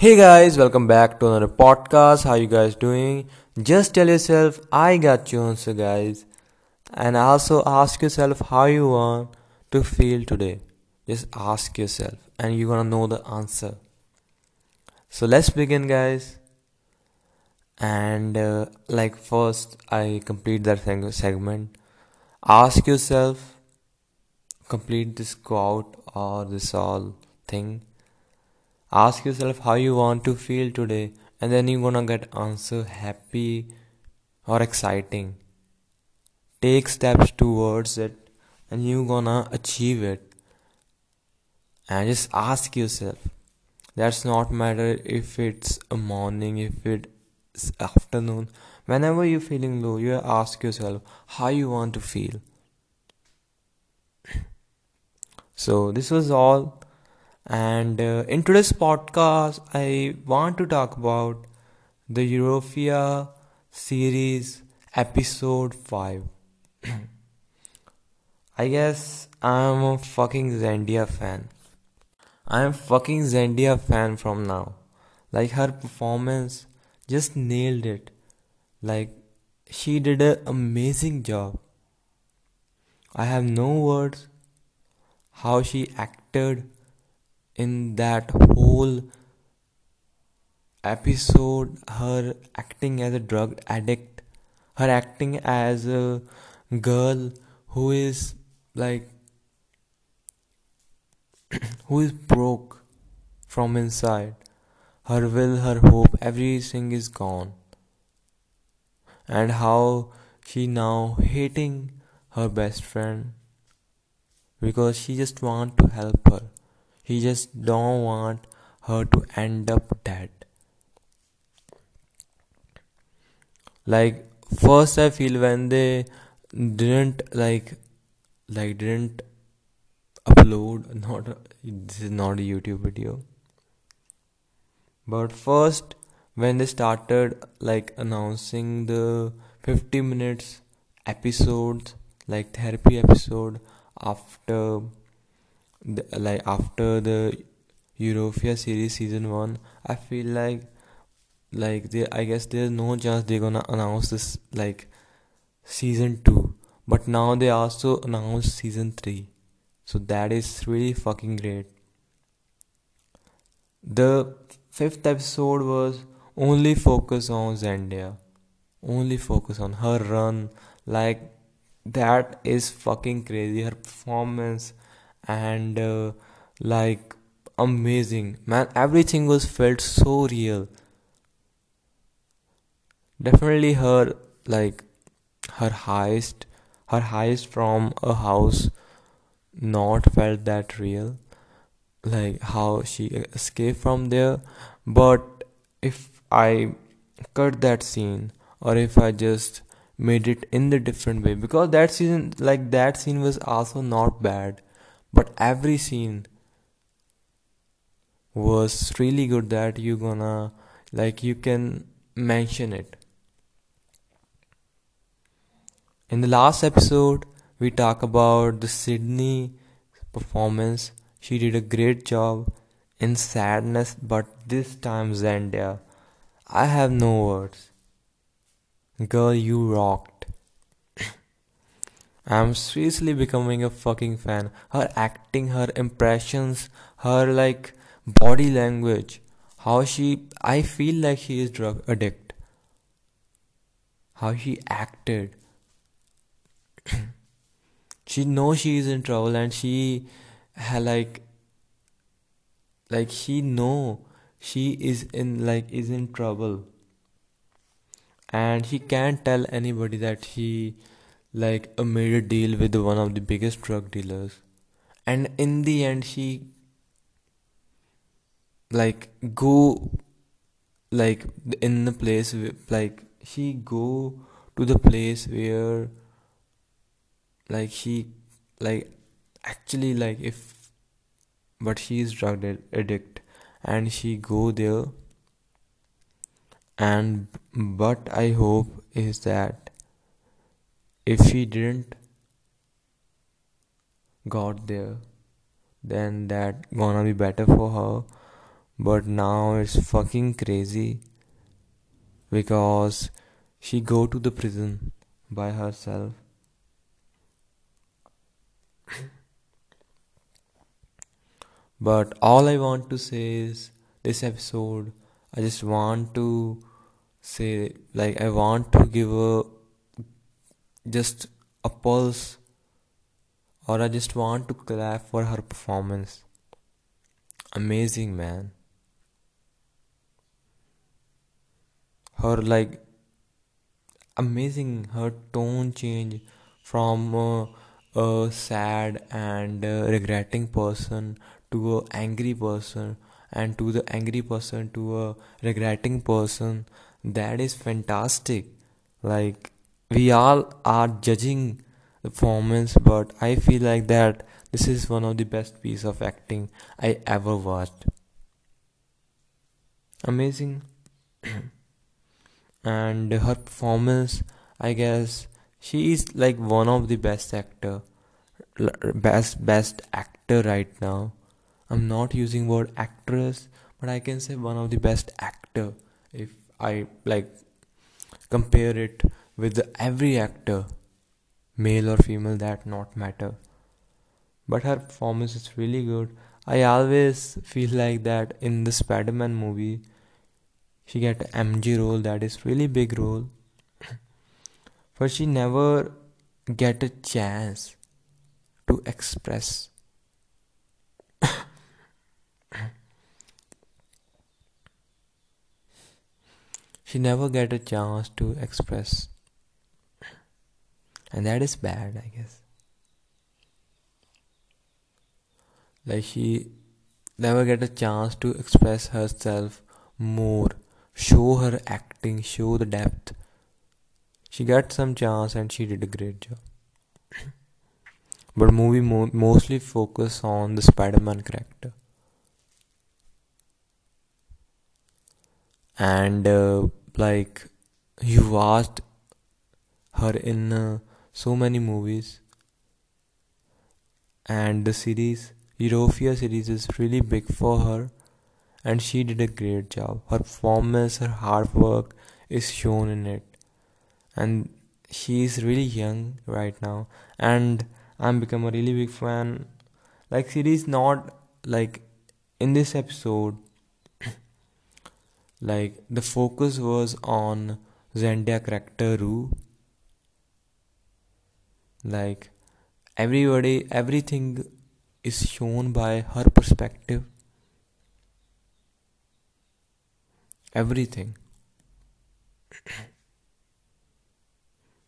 Hey guys, welcome back to another podcast. How you guys doing? Just tell yourself I got you answer guys. And also ask yourself how you want to feel today. Just ask yourself and you're gonna know the answer. So let's begin guys. And uh, like first I complete that segment. Ask yourself complete this quote or this all thing ask yourself how you want to feel today and then you're gonna get answer happy or exciting. Take steps towards it and you're gonna achieve it. And just ask yourself that's not matter if it's a morning if it's afternoon. Whenever you're feeling low you ask yourself how you want to feel. So this was all and uh, in today's podcast, I want to talk about the Euphoria series episode 5. I guess I'm a fucking Zendaya fan. I'm fucking Zendaya fan from now. Like her performance just nailed it. Like she did an amazing job. I have no words how she acted in that whole episode her acting as a drug addict her acting as a girl who is like who is broke from inside. Her will her hope everything is gone. And how she now hating her best friend because she just want to help her he just don't want her to end up dead. Like first I feel when they didn't like like didn't upload not this is not a YouTube video. But first when they started like announcing the 50 minutes episodes like therapy episode after the, like after the Euphoria series season one, I feel like like they I guess there's no chance they're gonna announce this like season two. But now they also announced season three. So that is really fucking great. The fifth episode was only focus on Zendaya. Only focus on her run. Like that is fucking crazy. Her performance and uh, like amazing. Man everything was felt so real. Definitely her like her highest her highest from a house not felt that real. Like how she escaped from there. But if i cut that scene or if i just made it in the different way because that scene like that scene was also not bad but every scene was really good that you gonna like you can mention it. In the last episode we talk about the sydney performance. She did a great job in sadness but this time zendaya i have no words. Girl you rocked I'm seriously becoming a fucking fan. Her acting, her impressions, her like body language, how she I feel like she is drug addict. How she acted. she knows she is in trouble and she like like she know she is in like is in trouble and he can't tell anybody that he like a made a deal with one of the biggest drug dealers. And in the end she like go like in the place like she go to the place where like she like actually like if but she is drug addict. And she go there. And but i hope is that if she didn't got there then that gonna be better for her. But now it's fucking crazy because she go to the prison by herself. But all i want to say is this episode i just want to say like i want to give a just a pulse or i just want to clap for her performance. Amazing man. Her like amazing her tone change from uh, a sad and uh, regretting person to a angry person and to the angry person to a regretting person. That is fantastic. Like we all are judging the performance but i feel like that this is one of the best piece of acting i ever watched. Amazing. And her performance i guess she is like one of the best actor best best actor right now. I'm not using word actress but i can say one of the best actor if i like compare it with every actor male or female that not matter. But her performance is really good. I always feel like that in the spider-man movie she get MJ role that is really big role. But she never get a chance to express. She never get a chance to express and that is bad i guess like she never get a chance to express herself more show her acting, show the depth. She got some chance and she did a great job. but movie mo- mostly focus on the Spider-Man character. And uh, like you watched her in uh, so many movies and the series Euphoria series is really big for her and she did a great job. Her performance, her hard work is shown in it. And she is really young right now and I'm become a really big fan. Like series not like in this episode like the focus was on Zendaya character Rue. Like everybody everything is shown by her perspective. Everything.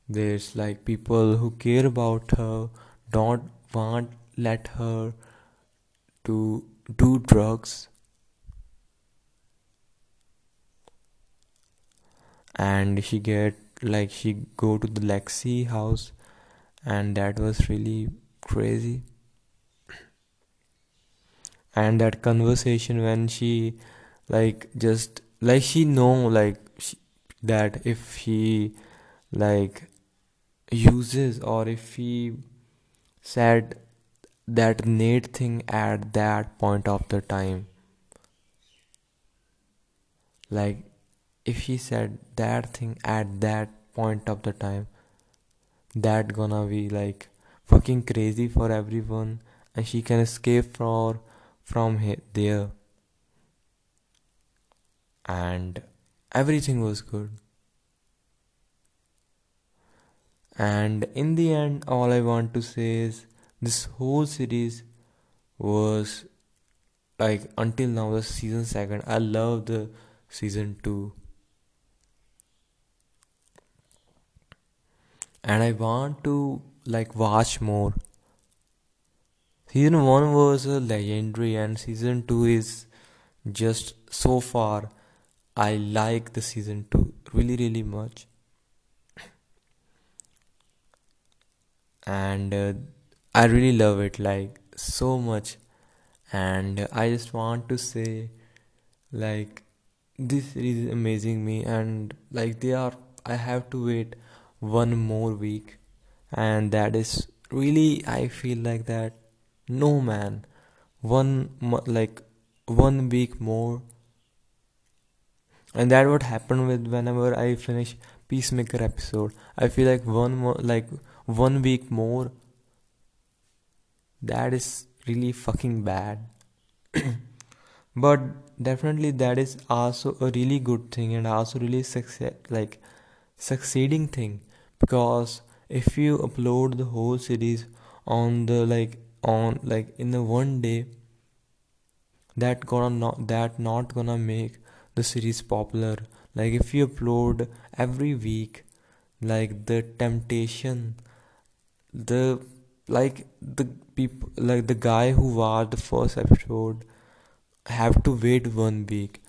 There's like people who care about her don't want let her to do drugs. And she get like she go to the lexi house and that was really crazy. And that conversation when she like just like she know like she, that if he like uses or if he said that Nate thing at that point of the time. Like if he said that thing at that point of the time that gonna be like fucking crazy for everyone and she can escape from from there and everything was good. And in the end, all I want to say is this whole series was like until now the season second. I love the season two. And I want to like watch more. Season one was a legendary, and season two is just so far I like the season 2 really really much and uh, I really love it like so much and I just want to say like this is amazing me and like they are I have to wait one more week. And that is really I feel like that no man one like one week more. And that what happened with whenever i finish peacemaker episode. I feel like one more like one week more. That is really fucking bad. But definitely that is also a really good thing and also really success like succeeding thing because if you upload the whole series on the like on like in the one day that gonna not that not gonna make the series popular. Like if you upload every week like the temptation the like the people like the guy who watched the first episode have to wait one week.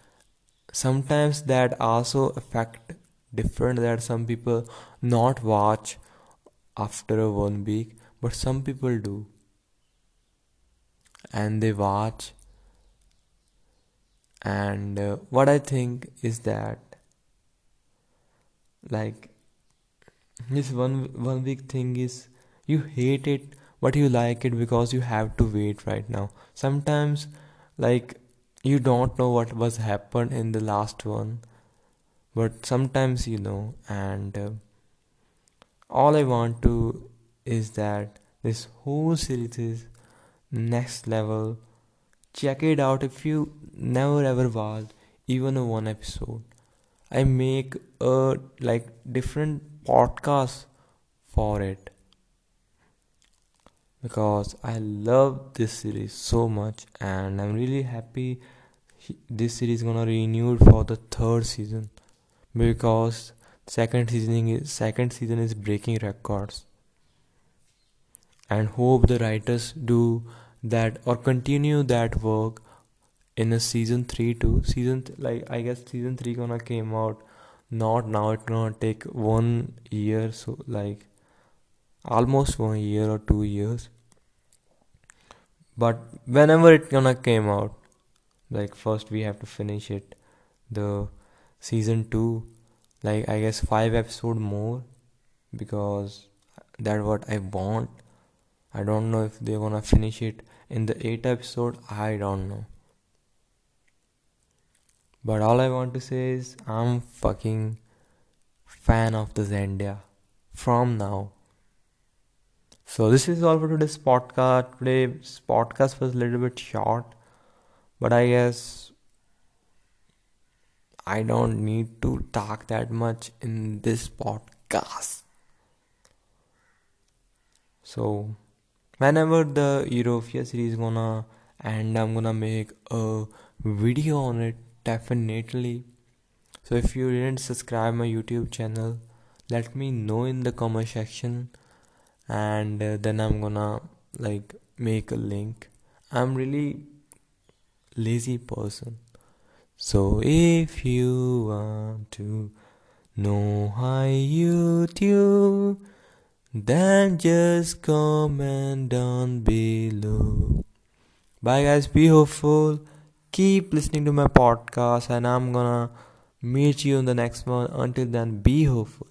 Sometimes that also affect different that some people not watch after one week but some people do. And they watch. And uh, what i think is that like this one one week thing is you hate it but you like it because you have to wait right now. Sometimes like you don't know what was happened in the last one but sometimes you know and uh, all i want to is that this whole series is next level. Check it out if you never ever watched even a one episode. I make a like different podcast for it. Because i love this series so much and i'm really happy this series gonna renewed for the third season because second season is second season is breaking records. And hope the writers do that or continue that work in a season 3 too season th- like i guess season 3 gonna came out not now it gonna take one year so like almost one year or two years. But whenever it gonna came out like first we have to finish it the season 2 like i guess 5 episode more because that what i want. I don't know if they're gonna finish it in the 8th episode i don't know. But all i want to say is i'm fucking fan of the Zendaya from now. So this is all for today's podcast. Today's podcast was a little bit short but I guess I don't need to talk that much in this podcast. So, whenever the Euphoria series gonna end, I'm gonna make a video on it definitely. So, if you didn't subscribe my YouTube channel, let me know in the comment section, and uh, then I'm gonna like make a link. I'm really lazy person. So if you want to know how YouTube, then just comment down below. Bye guys, be hopeful. Keep listening to my podcast and I'm gonna meet you in the next one. Until then, be hopeful.